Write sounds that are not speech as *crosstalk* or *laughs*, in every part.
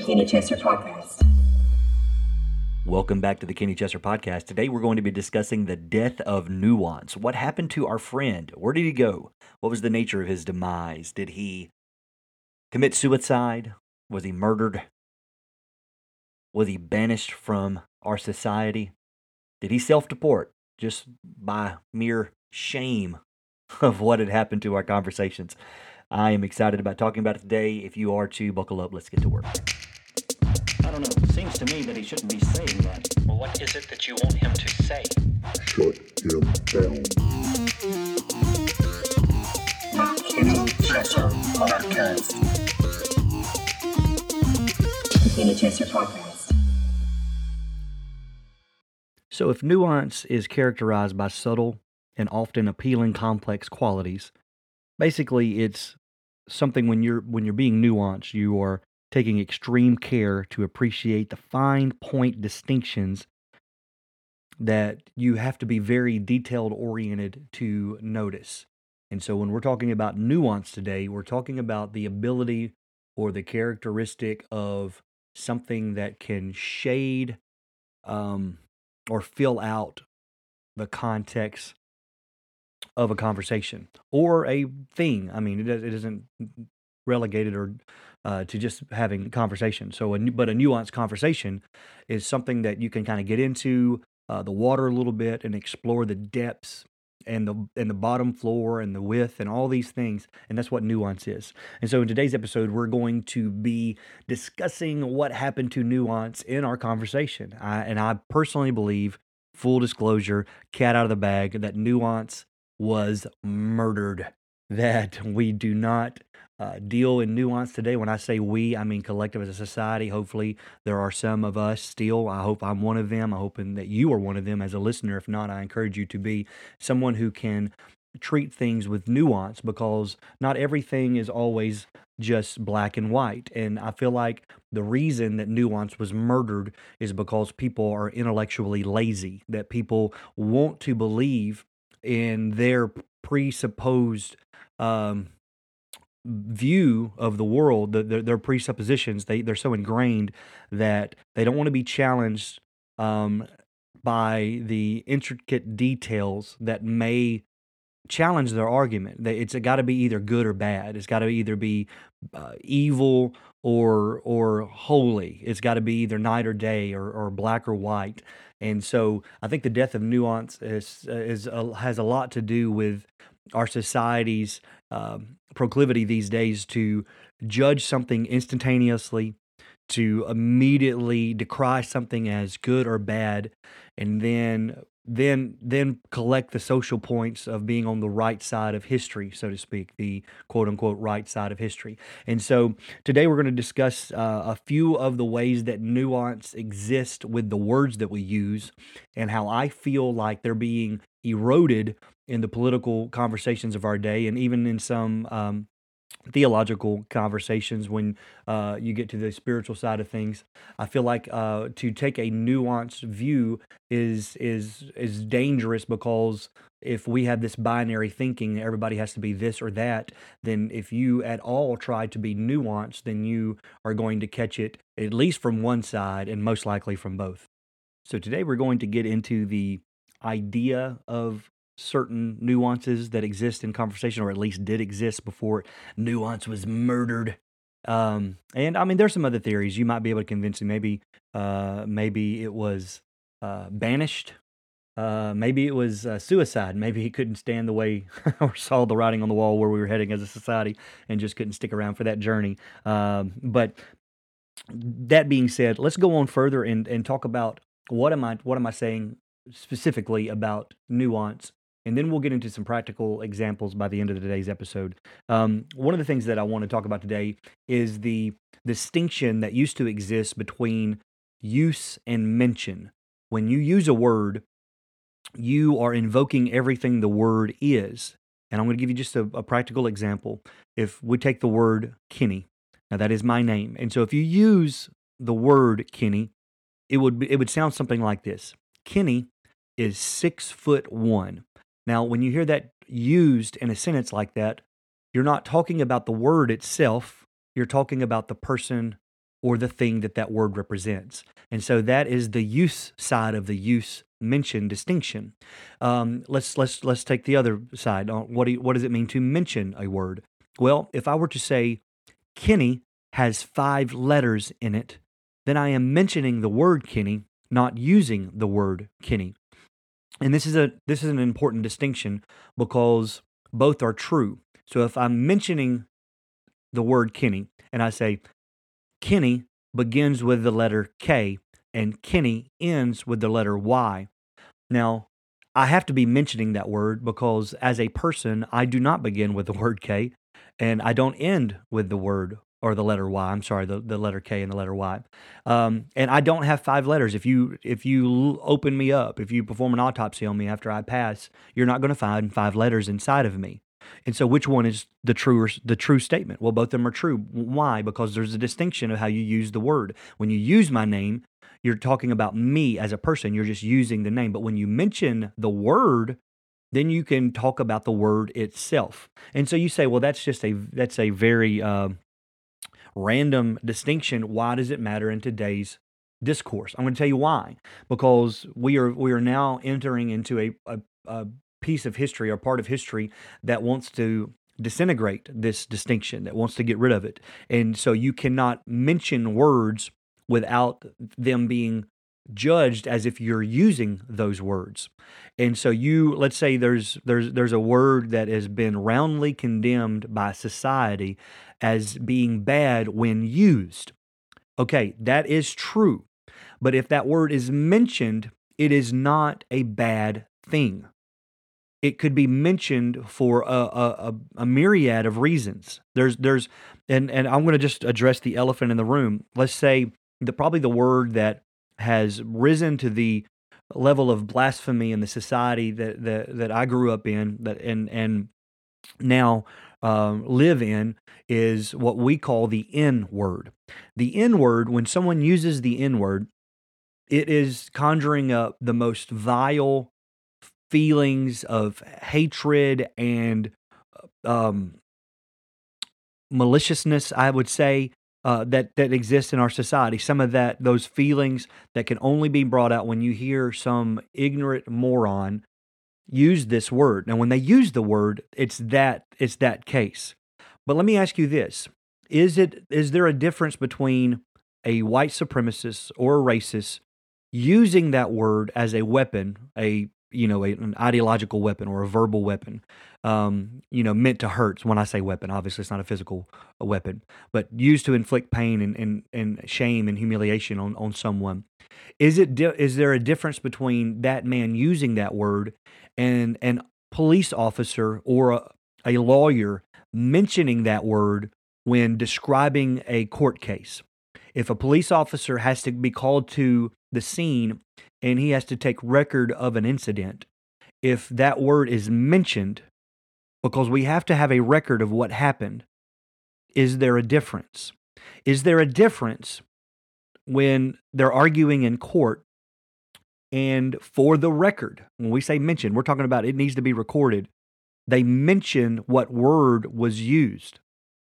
Kenny Chessor Podcast. Welcome back to the Kenny Chessor Podcast. Today we're going to be discussing the death of Nuance. What happened to our friend? Where did he go? What was the nature of his demise? Did he commit suicide? Was he murdered? Was he banished from our society? Did he self deport just by mere shame *laughs* of what had happened to our conversations? I am excited about talking about it today. If you are too, buckle up. Let's get to work. I don't know. It seems to me that he shouldn't be saying that. Well, what is it that you want him to say? Shut him down. Kenny Chessor Podcast. Kenny Podcast. So, if nuance is characterized by subtle and often appealing complex qualities, basically it's something when you're when you're being nuanced, you are taking extreme care to appreciate the fine point distinctions that you have to be very detailed oriented to notice. And so when we're talking about nuance today, we're talking about the ability or the characteristic of something that can shade um, or fill out the context of a conversation or a thing. I mean, it, it isn't relegated or uh, to just having conversation. So, a, but a nuanced conversation is something that you can kind of get into uh, the water a little bit and explore the depths and the and the bottom floor and the width and all these things and that's what nuance is and so in today's episode we're going to be discussing what happened to nuance in our conversation I, and i personally believe full disclosure cat out of the bag that nuance was murdered *laughs* that we do not uh, deal in nuance today. When I say we, I mean collective as a society. Hopefully, there are some of us still. I hope I'm one of them. I'm hoping that you are one of them as a listener. If not, I encourage you to be someone who can treat things with nuance because not everything is always just black and white. And I feel like the reason that nuance was murdered is because people are intellectually lazy, that people want to believe in their presupposed um, view of the world, the, their, their presuppositions, they, they're so ingrained that they don't want to be challenged um, by the intricate details that may challenge their argument. They, it's got to be either good or bad. It's got to either be uh, evil or or holy. It's got to be either night or day or, or black or white. And so I think the death of nuance is is a, has a lot to do with our society's um, proclivity these days to judge something instantaneously, to immediately decry something as good or bad, and then then then collect the social points of being on the right side of history, so to speak, the quote unquote right side of history. And so today we're going to discuss uh, a few of the ways that nuance exists with the words that we use, and how I feel like they're being eroded in the political conversations of our day, and even in some um, theological conversations when uh, you get to the spiritual side of things. I feel like uh, to take a nuanced view is is is dangerous because if we have this binary thinking, everybody has to be this or that. Then if you at all try to be nuanced, then you are going to catch it at least from one side and most likely from both. So today we're going to get into the idea of certain nuances that exist in conversation, or at least did exist before nuance was murdered. Um, and I mean, there's some other theories you might be able to convince me. Maybe, uh, maybe it was uh, banished. Uh, maybe it was uh, suicide. Maybe he couldn't stand the way *laughs* or saw the writing on the wall where we were heading as a society and just couldn't stick around for that journey. Um, but that being said, let's go on further and, and talk about what am I what am I saying specifically about nuance and then we'll get into some practical examples by the end of today's episode. Um, one of the things that I want to talk about today is the distinction that used to exist between use and mention. When you use a word, you are invoking everything the word is. And I'm going to give you just a, a practical example. If we take the word Kenny, now that is my name. And so if you use the word Kenny, it would be, it would sound something like this. Kenny is six foot one. Now, when you hear that used in a sentence like that, you're not talking about the word itself, you're talking about the person or the thing that that word represents. And so that is the use side of the use mention distinction. Um, let's let's let's take the other side. Uh, What do you, what does it mean to mention a word? Well, if I were to say Kenny has five letters in it, then I am mentioning the word Kenny, not using the word Kenny. And this is a this is an important distinction because both are true. So if I'm mentioning the word Kenny and I say Kenny begins with the letter K and Kenny ends with the letter Y. Now, I have to be mentioning that word because as a person, I do not begin with the word K and I don't end with the word or the letter Y. I'm sorry, the, the letter K and the letter Y. Um, and I don't have five letters. If you if you open me up, if you perform an autopsy on me after I pass, you're not going to find five letters inside of me. And so, which one is the true the true statement? Well, both of them are true. Why? Because there's a distinction of how you use the word. When you use my name, you're talking about me as a person. You're just using the name. But when you mention the word, then you can talk about the word itself. And so you say, well, that's just a that's a very uh, random distinction. Why does it matter in today's discourse? I'm going to tell you why. Because we are we are now entering into a, a, a piece of history or part of history that wants to disintegrate this distinction, that wants to get rid of it. And so you cannot mention words without them being judged as if you're using those words. And so you let's say there's there's there's a word that has been roundly condemned by society as being bad when used. Okay, that is true. But if that word is mentioned, it is not a bad thing. It could be mentioned for a, a, a, myriad of reasons. There's there's and, and I'm going to just address the elephant in the room. Let's say the probably the word that has risen to the level of blasphemy in the society that that, that I grew up in that and and now um, live in is what we call the N word. The N word, when someone uses the N word, it is conjuring up the most vile feelings of hatred and um, maliciousness, I would say, uh, that that exists in our society. Some of that, those feelings that can only be brought out when you hear some ignorant moron use this word. Now, when they use the word, it's that it's that case. But let me ask you this: Is it is there a difference between a white supremacist or a racist using that word as a weapon, a you know, a, an ideological weapon or a verbal weapon, um, you know, meant to hurt. When I say weapon, obviously it's not a physical uh, weapon, but used to inflict pain and, and, and shame and humiliation on, on someone. Is it di- is there a difference between that man using that word and an police officer or a, a lawyer mentioning that word when describing a court case? If a police officer has to be called to the scene and he has to take record of an incident, if that word is mentioned, because we have to have a record of what happened, is there a difference? Is there a difference when they're arguing in court and for the record, when we say mention, we're talking about it needs to be recorded. They mention what word was used.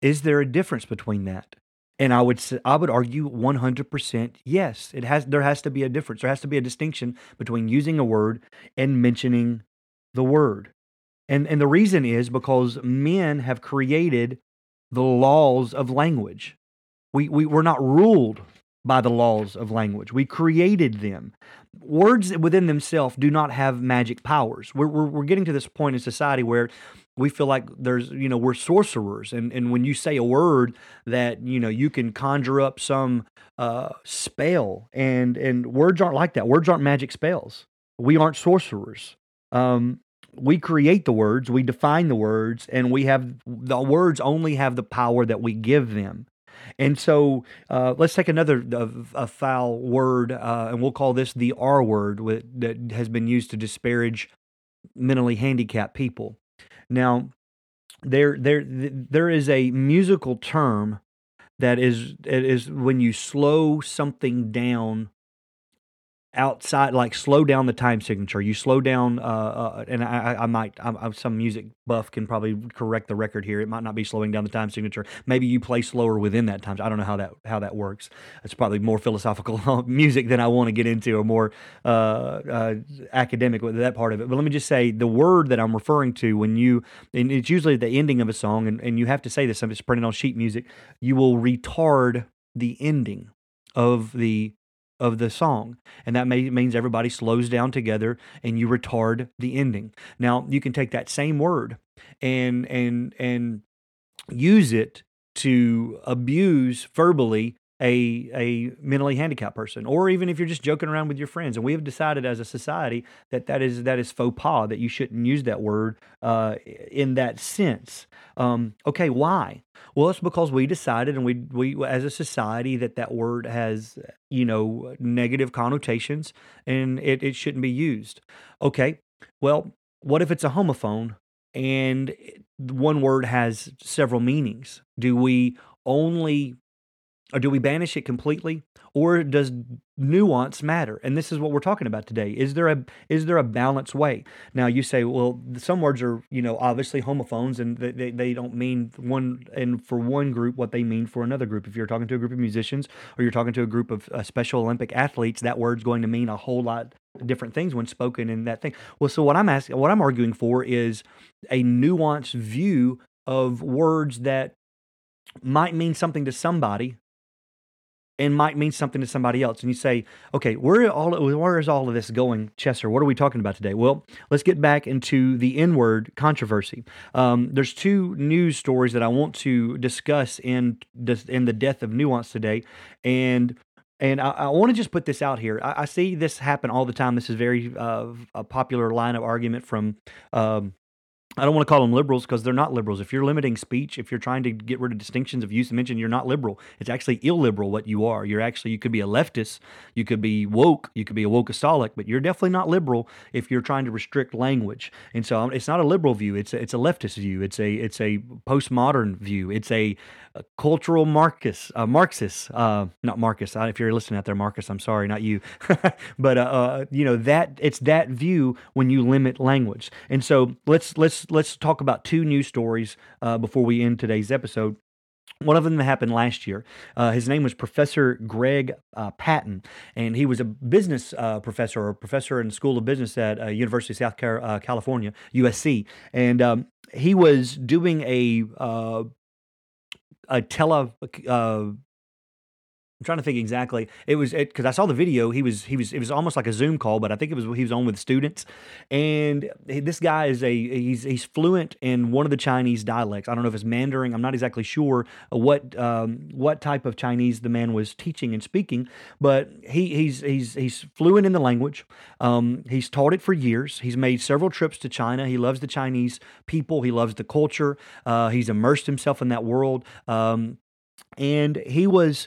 Is there a difference between that? And I would I would argue 100% yes. It has there has to be a difference. There has to be a distinction between using a word and mentioning the word. And and the reason is because men have created the laws of language. We we we're not ruled by the laws of language. We created them. Words within themselves do not have magic powers. We're, we're, we're getting to this point in society where we feel like there's, you know, we're sorcerers. And, and when you say a word that, you know, you can conjure up some uh, spell, and, and words aren't like that. Words aren't magic spells. We aren't sorcerers. Um, we create the words, we define the words, and we have the words only have the power that we give them. And so uh, let's take another uh, a foul word, uh, and we'll call this the R word that has been used to disparage mentally handicapped people. Now, there there there is a musical term that is it is when you slow something down outside like slow down the time signature. You slow down uh, uh and i i I might I'm some music buff can probably correct the record here. It might not be slowing down the time signature. Maybe you play slower within that time i don't know how that how that works. It's probably more philosophical *laughs* music than i want to get into or more uh, uh academic with that part of it. But let me just say the word that i'm referring to when you and it's usually the ending of a song and, and you have to say this if it's printed on sheet music you will retard the ending of the of the song and that may, means everybody slows down together and you retard the ending. Now you can take that same word and and and use it to abuse verbally a a mentally handicapped person or even if you're just joking around with your friends. And we have decided as a society that that is that is faux pas that you shouldn't use that word uh, in that sense. Um, okay why? Well it's because we decided and we we as a society that that word has you know negative connotations and it, it shouldn't be used. Okay well what if it's a homophone and one word has several meanings? Do we only or do we banish it completely? Or does nuance matter? And this is what we're talking about today. Is there a is there a balanced way? Now you say well some words are you know obviously homophones and they, they, they don't mean one and for one group what they mean for another group. If you're talking to a group of musicians or you're talking to a group of uh, special olympic athletes that word's going to mean a whole lot different things when spoken in that thing. Well so what i'm asking what i'm arguing for is a nuanced view of words that might mean something to somebody and might mean something to somebody else. And you say, okay, where all where is all of this going, Chessor? What are we talking about today? Well, let's get back into the N word controversy. Um, there's two news stories that I want to discuss in in the death of nuance today, and and I, I want to just put this out here. I, I, see this happen all the time. This is very uh, a popular line of argument from um, I don't want to call them liberals because they're not liberals. If you're limiting speech, if you're trying to get rid of distinctions of use and mention, you're not liberal. It's actually illiberal what you are. You're actually, you could be a leftist, you could be woke, you could be a wokeaholic, but you're definitely not liberal if you're trying to restrict language. And so um, it's not a liberal view. It's a, it's a leftist view. It's a it's a postmodern view. It's a, a cultural Marcus, uh, Marxist, uh, not Marcus. If you're listening out there, Marcus, I'm sorry, not you. *laughs* but uh, uh, you know that it's that view when you limit language. And so let's let's let's talk about two news stories uh, before we end today's episode. One of them happened last year. Uh, his name was Professor Greg uh, Patton, and he was a business uh, professor or professor in the School of Business at uh, University of South Car- uh, California, USC. And um, he was doing a uh, a tele I'm trying to think exactly. It was because I saw the video. He was he was it was almost like a Zoom call, but I think it was he was on with students. And he, this guy is a he's he's fluent in one of the Chinese dialects. I don't know if it's Mandarin. I'm not exactly sure what um, what type of Chinese the man was teaching and speaking, but he he's he's he's fluent in the language. Um, he's taught it for years. He's made several trips to China. He loves the Chinese people. He loves the culture. Uh, he's immersed himself in that world. Um, and he was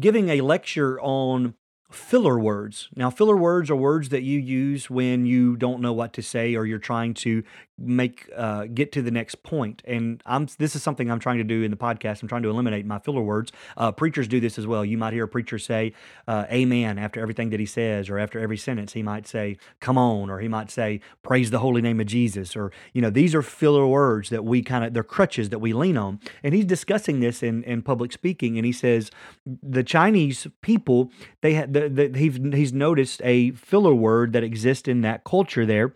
giving a lecture on filler words. Now, filler words are words that you use when you don't know what to say or you're trying to make uh, get to the next point. And I'm this is something I'm trying to do in the podcast. I'm trying to eliminate my filler words. Uh, preachers do this as well. You might hear a preacher say uh, "Amen" after everything that he says, or after every sentence, he might say "Come on," or he might say "Praise the holy name of Jesus," or you know these are filler words that we kind of they're crutches that we lean on. And he's discussing this in in public speaking, and he says the Chinese people they had he's he's noticed a filler word that exists in that culture there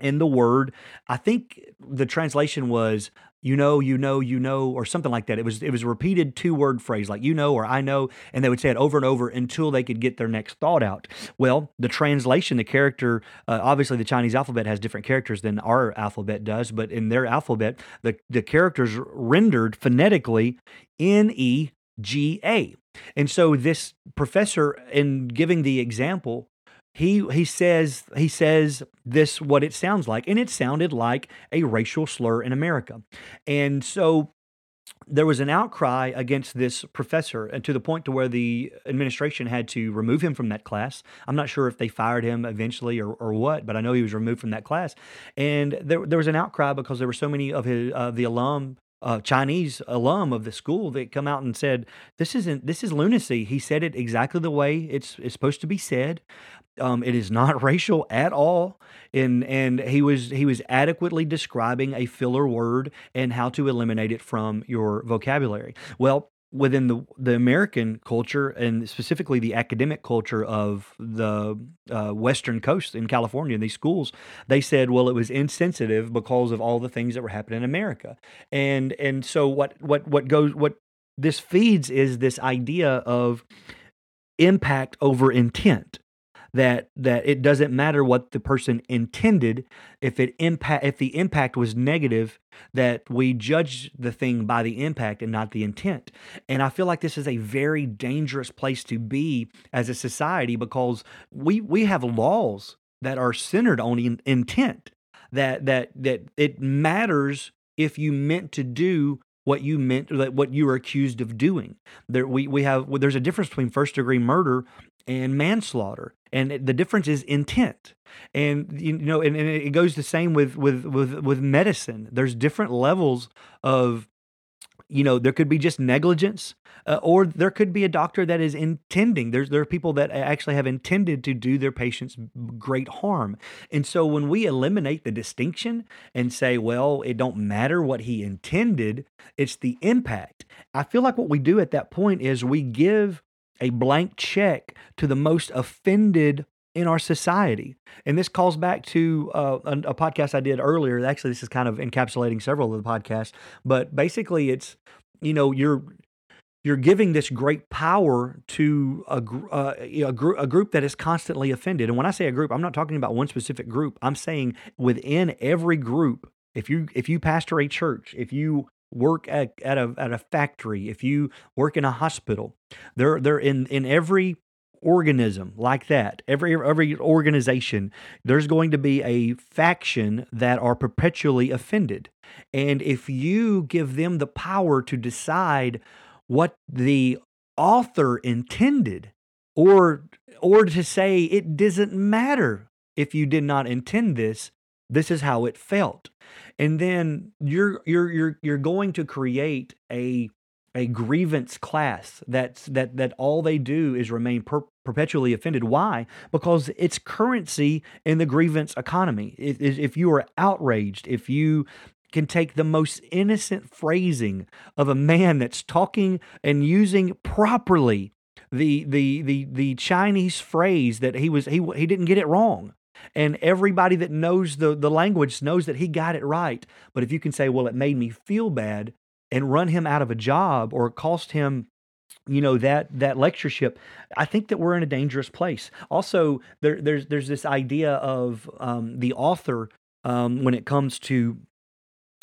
in the word. I think the translation was you know, you know, you know, or something like that. It was it was a repeated two word phrase like you know or I know, and they would say it over and over until they could get their next thought out. Well, the translation, the character, uh, obviously the Chinese alphabet has different characters than our alphabet does, but in their alphabet, the the characters rendered phonetically N E G A. And so this professor, in giving the example, he he says he says this what it sounds like and it sounded like a racial slur in America. And so there was an outcry against this professor and to the point to where the administration had to remove him from that class. I'm not sure if they fired him eventually or, or what, but I know he was removed from that class. And there, there was an outcry because there were so many of his uh, the alum uh, Chinese alum of the school that come out and said, "This isn't this is lunacy." He said it exactly the way it's it's supposed to be said. Um, it is not *laughs* racial at all, and and he was he was adequately describing a filler word and how to eliminate it from your vocabulary. Well, within the the American culture and specifically the academic culture of the uh, Western Coast in California, these schools, they said, well, it was insensitive because of all the things that were happening in America, and and so what what what goes what this feeds is this idea of impact over intent that that it doesn't matter what the person intended if it impact if the impact was negative that we judge the thing by the impact and not the intent. And i feel like this is a very dangerous place to be as a society because we we have laws that are centered on in, intent that that that it matters if you meant to do what you meant what you were accused of doing. There we we have there's a difference between first degree murder and manslaughter and the difference is intent. And you know and, and, it goes the same with with with with medicine. There's different levels of you know there could be just negligence uh, or there could be a doctor that is intending. There's there are people that actually have intended to do their patients great harm. And so when we eliminate the distinction and say well it don't matter what he intended it's the impact. I feel like what we do at that point is we give a blank check to the most offended in our society. And this calls back to uh, a, a, podcast I did earlier. Actually, this is kind of encapsulating several of the podcasts, but basically, it's you know you're you're giving this great power to a, uh, a, gr- a group that is constantly offended. And when I say a group, I'm not talking about one specific group. I'm saying within every group. If you if you pastor a church, if you work at, at a at a factory, if you work in a hospital, they're they're in in every organism like that every every organization there's going to be a faction that are perpetually offended. And if you give them the power to decide what the author intended or or to say it doesn't matter if you did not intend this this is how it felt. And then you're you're you're you're going to create a a grievance class that's that that all they do is remain per, perpetually offended. Why? Because it's currency in the grievance economy. If, if you are outraged if you can take the most innocent phrasing of a man that's talking and using properly the the the the Chinese phrase that he was he he didn't get it wrong and everybody that knows the, the language knows that he got it right. But if you can say, well, it made me feel bad and run him out of a job or cost him you know that that lectureship i think that we're in a dangerous place also there, there's there's this idea of um, the author um, when it comes to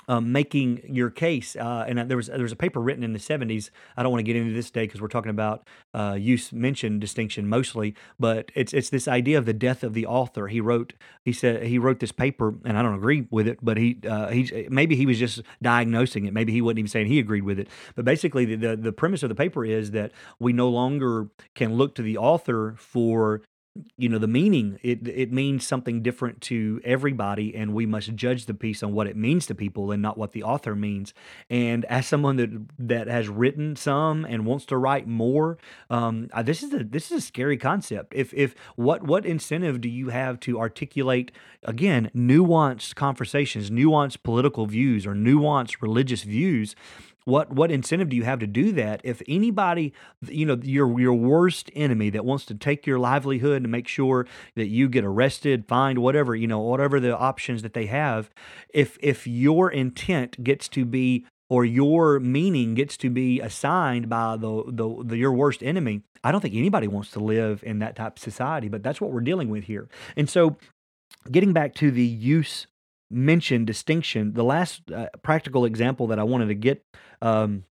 um, making your case. Uh, and there was there was a paper written in the 70s. I don't want to get into this today because we're talking about uh, use mention distinction mostly, but it's it's this idea of the death of the author. He wrote he said he wrote this paper, and I don't agree with it, but he uh, he maybe he was just diagnosing it. Maybe he wasn't even saying he agreed with it. But basically, the, the the premise of the paper is that we no longer can look to the author for you know the meaning it it means something different to everybody and we must judge the piece on what it means to people and not what the author means. And as someone that that has written some and wants to write more um, this is a this is a scary concept. If if what what incentive do you have to articulate again nuanced conversations nuanced political views or nuanced religious views what what incentive do you have to do that? If anybody you know your your worst enemy that wants to take your livelihood and make sure that you get arrested fined whatever you know whatever the options that they have if if your intent gets to be or your meaning gets to be assigned by the, the, the your worst enemy i don't think anybody wants to live in that type of society but that's what we're dealing with here. And so getting back to the use mention distinction, the last uh, practical example that I wanted to get um,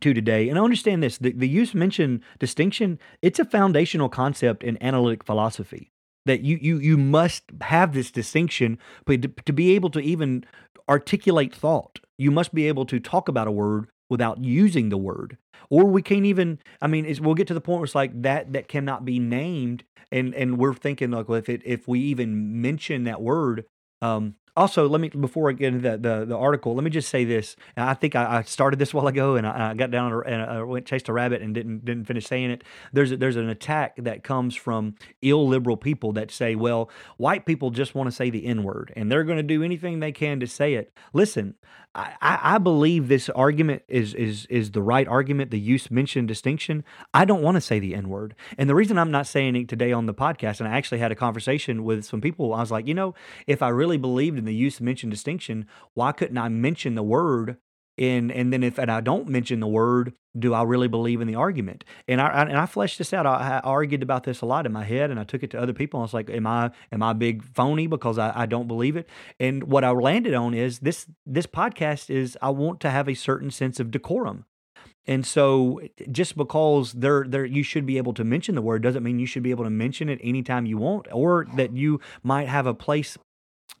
to today, and I understand this: the, the use mention distinction. It's a foundational concept in analytic philosophy that you you you must have this distinction, to be able to even articulate thought, you must be able to talk about a word without using the word or we can't even i mean we'll get to the point where it's like that that cannot be named and and we're thinking like well if it if we even mention that word um Also, let me before I get into the the, the article, let me just say this. I think I, I started this while ago, and I, I got down and I went chased a rabbit and didn't didn't finish saying it. There's a, there's an attack that comes from illiberal people that say, well, white people just want to say the n word, and they're going to do anything they can to say it. Listen, I, I believe this argument is is is the right argument. The use mention distinction. I don't want to say the n word, and the reason I'm not saying it today on the podcast, and I actually had a conversation with some people. I was like, you know, if I really believed the use mention distinction, why couldn't I mention the word? And and then if and I don't mention the word, do I really believe in the argument? And I, I and I fleshed this out. I, I argued about this a lot in my head, and I took it to other people. I was like, "Am I am I big phony because I, I don't believe it?" And what I landed on is this: this podcast is I want to have a certain sense of decorum. And so just because there there you should be able to mention the word doesn't mean you should be able to mention it anytime you want or that you might have a place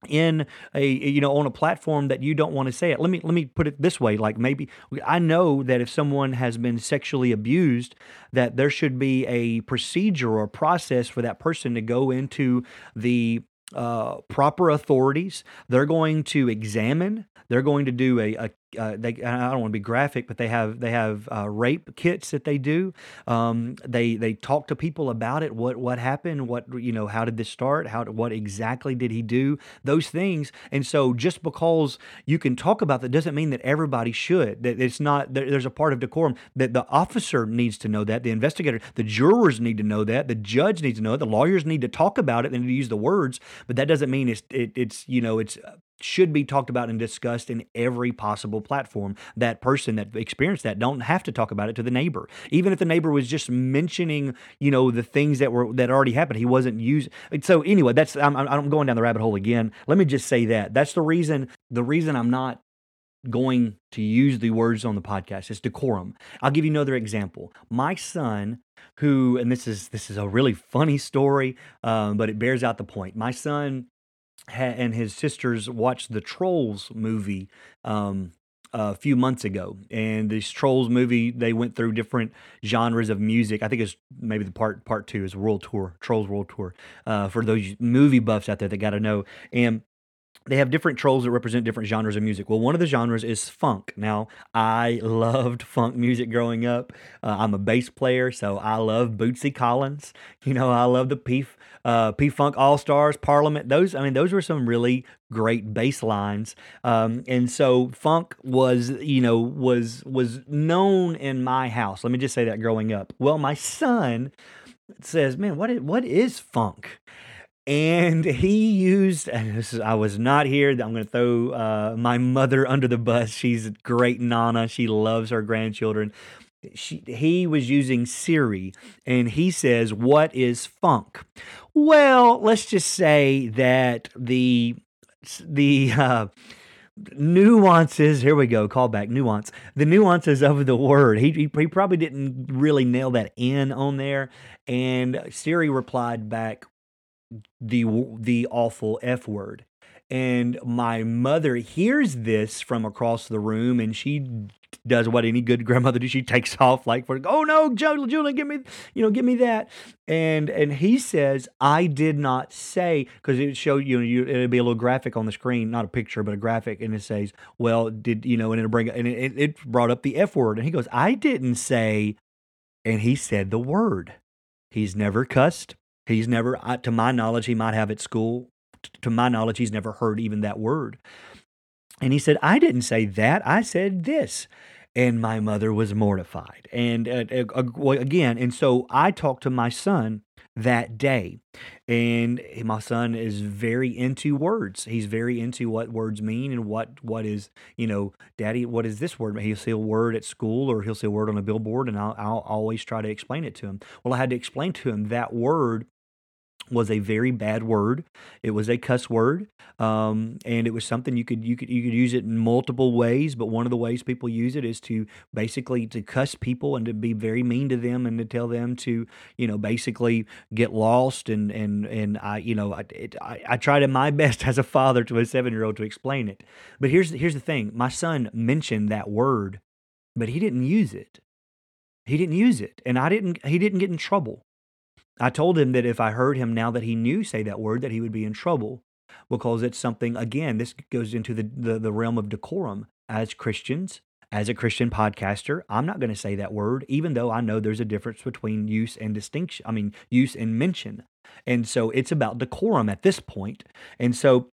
in a you know on a platform that you don't want to say it. Let me let me put it this way like maybe i know that if someone has been sexually abused that there should be a procedure or process for that person to go into the uh, proper authorities. They're going to examine they're going to do a, a uh, they I don't want to be graphic, but they have they have uh, rape kits that they do. Um, they they talk to people about it. What what happened? What you know? How did this start? How what exactly did he do? Those things. And so just because you can talk about that doesn't mean that everybody should. That it's not. There's a part of decorum that the officer needs to know that. The investigator, the jurors need to know that. The judge needs to know it. The lawyers need to talk about it and to use the words. But that doesn't mean it's it, it's you know it's should be talked about and discussed in every possible platform. That person that experienced that don't have to talk about it to the neighbor. Even if the neighbor was just mentioning, you know, the things that were that already happened, he wasn't using. So anyway, that's I'm, I'm going down the rabbit hole again. Let me just say that that's the reason. The reason I'm not going to use the words on the podcast is decorum. I'll give you another example. My son who and this is this is a really funny story um, but it bears out the point my son and his sisters watched the Trolls movie um, a few months ago. And this Trolls movie, they went through different genres of music. I think it's maybe the part part two is World Tour, Trolls World Tour. Uh, for those movie buffs out there that got to know. And they have different trolls that represent different genres of music. Well, one of the genres is funk. Now, I *laughs* loved funk music growing up. Uh, I'm a bass player, so I love Bootsy Collins. You know, I love the P uh, P Funk All Stars, Parliament. Those, I mean, those were some really great bass lines. Um, and so funk was, you know, was was known in my house. Let me just say that growing up. Well, my son says, "Man, what is, what is funk?" And he used i was not here i'm going to throw uh, my mother under the bus. She's a great nana. She loves her grandchildren. She, he was using siri and he says what is funk? Well let's just say that the the uh, nuances here we go call back nuance the nuances of the word. He, he, he probably didn't really nail that in on there and siri replied back the the awful f word. And my mother hears this from across the room and she does what any good *laughs* grandmother does she takes off like for oh no julian give me you know give me that. And and he says i did not say because it showed you know you, it'll be a little graphic on the screen not a picture but a graphic and it says well did you know and it'll bring and it, it brought up the f word. And he goes i didn't say and he said the word. He's never cussed He's never, to my knowledge, he might have at school. To my knowledge, he's never heard even that word. And he said, I didn't say that. I said this. And my mother was mortified. And uh, uh, again, and so I talked to my son that day. And my son is very into words. He's very into what words mean and what what is, you know, daddy, what is this word? He'll see a word at school or he'll see a word on a billboard and I'll, I'll always try to explain it to him. Well, I had to explain to him that word was a very bad word. It was a cuss word, um, and it was something you could you could you could use it in multiple ways. But one of the ways people use it is to basically to cuss people and to be very mean to them and to tell them to you know basically get lost and and and I you know I it, I, I tried my *laughs* best as a father to a seven year old to explain it. But here's here's the thing: my son mentioned that word, but he didn't use it. He didn't use it, and I didn't. He didn't get in trouble. I told him that if I heard him now that he knew say that word, that he would be in trouble. because it's something again this goes into the, the, the realm of decorum as christians as a christian podcaster i'm not going to say that word even though i know there's a difference between use and distinction i mean use and mention and so it's about decorum at this point and so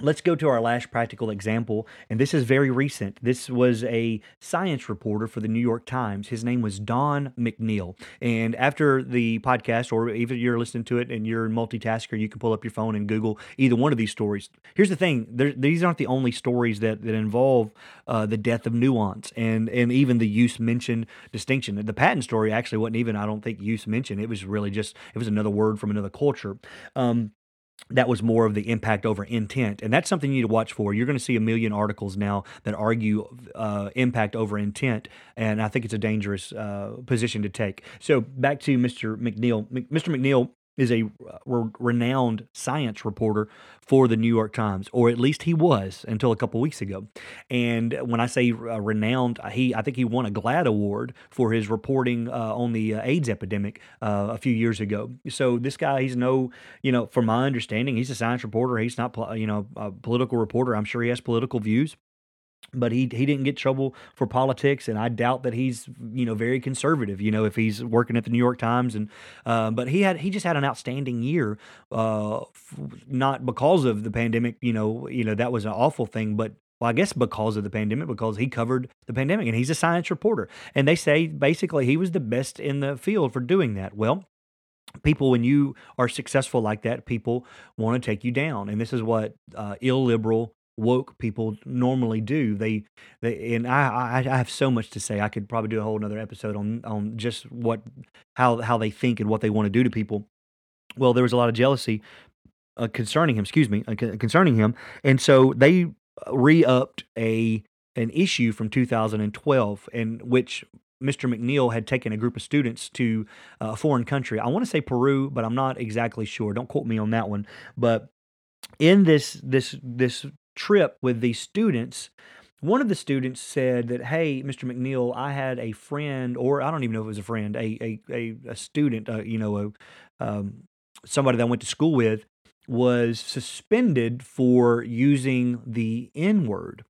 Let's go to our last practical example, and this is very recent. This was a science reporter for the New York Times. His name was Don McNeil. And after the podcast, or even you're listening to it and you're a multitasker, you can pull up your phone and Google either one of these stories. Here's the thing: these aren't the only stories that that involve uh, the death of nuance and and even the use mentioned distinction. The Patton story actually wasn't even, I don't think, use mentioned. It was really just it was another word from another culture. Um, that was more of the impact over intent. And that's something you need to watch for. You're going to see a million articles now that argue uh, impact over intent. And I think it's a dangerous uh, position to take. So back to Mr. McNeil. Mr. McNeil is a re- renowned science reporter for the New York Times, or at least he was until a couple weeks ago. And when I say uh, renowned, he I think he won a GLAAD award for his reporting uh, on the uh, AIDS epidemic uh, a few years ago. So this guy, he's no, you know, from my understanding, he's a science reporter. He's not, you know, a political reporter. I'm sure he has political views but he he didn't get trouble for politics, and I doubt that he's you know very conservative. You know, if he's working at the New York Times, and uh, but he had he just had an outstanding year, uh, f- not because of the pandemic. You know, you know that was an awful thing, but well, I guess because of the pandemic, because he covered the pandemic, and he's a science reporter, and they say basically he was the best in the field for doing that. Well, people when you are successful like that people want to take you down and this is what uh, illiberal woke people normally do. They, they and I, I, I have so much to say. I could probably do a whole another episode on on just what how how they think and what they want to do to people. Well, there was a lot of jealousy uh, concerning him. Excuse me, uh, concerning him, and so they re-upped a an issue from 2012 in which Mr. McNeil had taken a group of students to a foreign country. I want to say Peru, but I'm not exactly sure. Don't quote me on that one. But in this this this trip with these students, one of the students said that, "Hey, Mr. McNeil, I had a friend, or I don't even know if it was a friend, a a a, a student, uh, you know, a, um, somebody that I went to school with, was suspended for using the N word."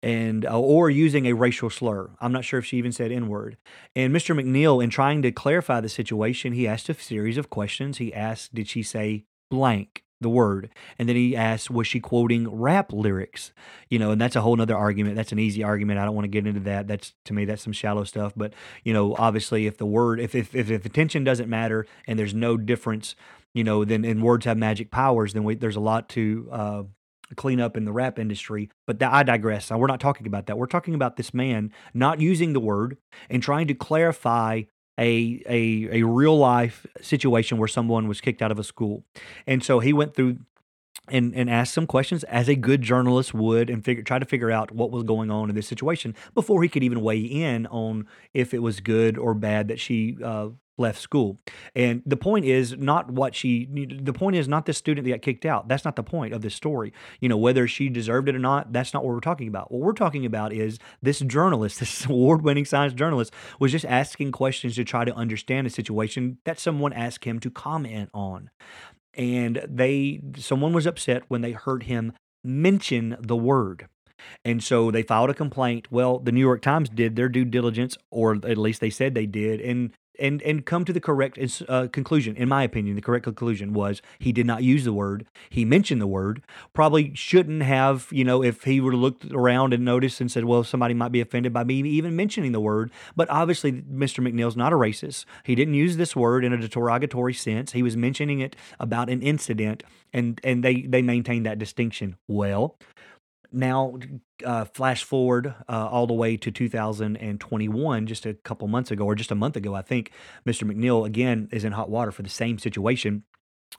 and uh, or using a racial slur. I'm not sure if she even said N word. And Mr. McNeil, in trying to clarify the situation, he asked a series of questions. He asked, "Did she say blank?" The word. And then he asked, was she quoting rap lyrics? You know, and that's a whole nother argument. That's an easy argument. I don't want to get into that. That's to me, that's some shallow stuff. But, you know, obviously if the word, if, if, if, attention doesn't matter and there's no difference, you know, then and words have magic powers, then we, there's a lot to, uh, clean up in the rap industry. But that, I digress. We're not talking about that. We're talking about this man not using the word and trying to clarify a, a, a real life situation where someone was kicked out of a school. And so he went through and, and asked some questions as a good journalist would and figure, try to figure out what was going on in this situation before he could even weigh in on if it was good or bad that she uh, left school. And the point is not what she, the point is not the student that got kicked out. That's not the point of this story. You know, whether she deserved it or not, that's not what we're talking about. What we're talking about is this journalist, *laughs* this award winning science journalist, was just asking questions to try to understand a situation that someone asked him to comment on. And they, someone was upset when they heard him mention the word. And so they filed a complaint. Well, the New York Times did their due diligence, or at least they said they did, and and and come to the correct uh, conclusion. In my opinion, the correct conclusion was he did not use the word. He mentioned the word. Probably shouldn't have. You know, if he would have looked around and noticed and said, "Well, somebody might be offended by me even mentioning the word." But obviously, Mr. McNeil's not a racist. He didn't use this word in a derogatory sense. He was mentioning it about an incident, and and they they maintained that distinction. Well, now uh, flash forward uh, all the way to 2021 just a couple months ago or just a month ago i think mr mcneil again is in hot water for the same situation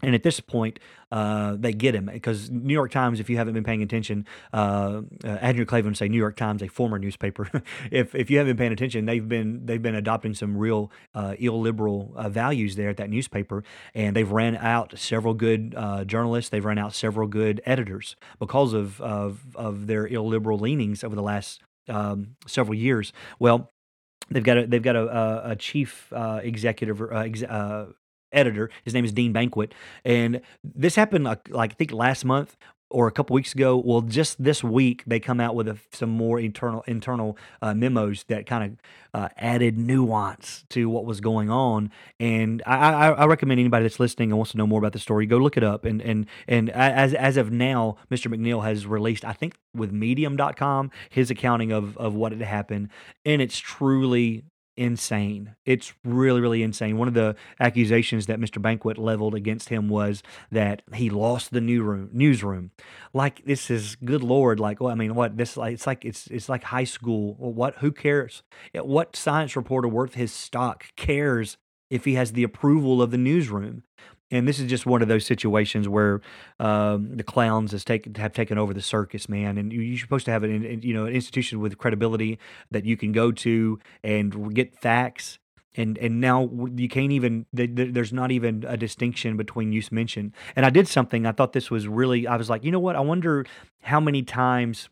and at this point, uh, they get him because New York Times. If you haven't been paying attention, uh, uh, Andrew Klavan say New York Times, a former newspaper. *laughs* if if you haven't been paying attention, they've been they've been adopting some real uh, illiberal uh, values there at that newspaper, and they've ran out several good uh, journalists. They've ran out several good editors because of of, of their illiberal leanings over the last um, several years. Well, they've got a they've got a, a, a chief uh, executive uh, ex, editor. His name is Dean Baquet, and this happened like, like I think last month or a couple weeks ago. Well, just this week they come out with a, some more internal internal uh, memos that kind of uh, added nuance to what was going on. And I, I, I, recommend anybody that's listening and wants to know more about the story, go look it up. And and and as as of now, Mr. McNeil has released, I think, with Medium.com, his accounting of of what had happened, and it's truly insane. It's really, really insane. One of the accusations that Mr. Baquet leveled against him was that he lost the new room, newsroom. Like this is good lord. Like, well, I mean, what this like? It's like it's it's like high school. Well, what? Who cares? What science reporter worth his stock cares if he has the approval of the newsroom? And this is just one of those situations where um, the clowns has taken have taken over the circus, man. And you, are supposed to have an you know an institution with credibility that you can go to and get facts. And and now you can't even. There's not even a distinction between use mention. And I did something. I thought this was really. I was like, you know what? I wonder how many times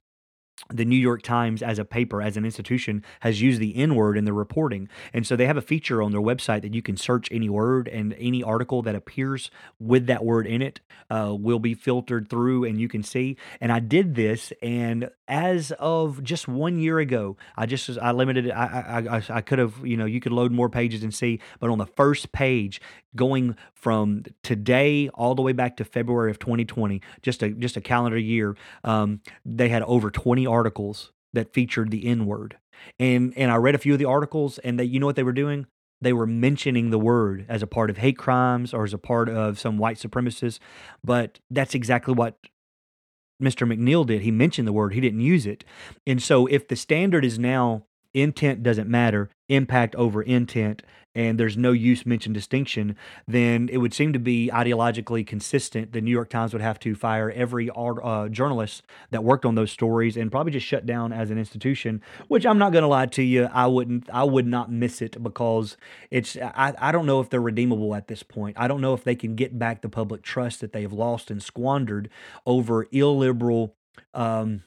the New York Times as a paper, as an institution, has used the N word in their reporting. And so they have a feature on their website that you can search any word and any article that appears with that word in it uh, will be filtered through and you can see. And I did this, and as of just one year ago, I just I limited it. I I, I, could have you know you could load more pages and see, but on the first page, going from today all the way back to February of 2020, just a just a calendar year, um, they had over 20 articles that featured the N word. And and I read a few of the articles, and they you know what they were doing? They were mentioning the word as a part of hate crimes or as a part of some white supremacists. But that's exactly what Mr. McNeil did. He mentioned the word, he didn't use it. And so if the standard is now intent doesn't matter, impact over intent, and there's no use mention distinction, then it would seem to be ideologically consistent. The New York Times would have to fire every art, uh, journalist that worked on those stories and probably just shut down as an institution. Which I'm not going to lie to you, I wouldn't, I would not miss it because it's. I, I don't know if they're redeemable at this point. I don't know if they can get back the public trust that they have lost and squandered over illiberal. Um,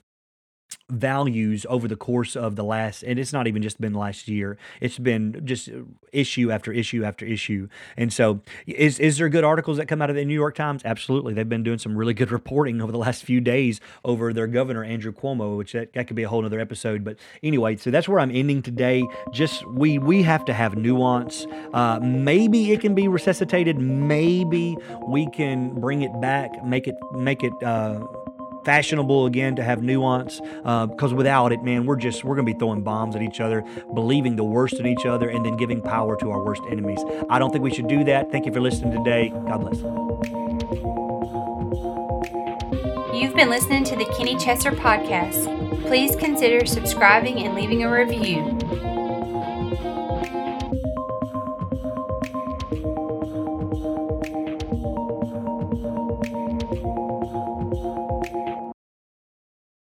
values over the course of the last and it's not even just been last year. It's been just issue after issue after issue. And so is is there good articles that come out of the New York Times? Absolutely. They've been doing some really good *laughs* reporting over the last few days over their governor Andrew Cuomo which that, that could be a whole other episode. But anyway so that's where I'm ending today. Just we we have to have nuance. Uh, maybe it can be resuscitated. Maybe we can bring it back make it make it uh, fashionable again to have nuance because uh, without it man we're just we're gonna be throwing bombs at each other believing the worst in each other and then giving power to our worst enemies. I don't think we should do that. Thank you for listening today. God bless. You've been listening to the Kenny Chessor podcast. Please consider subscribing and leaving a review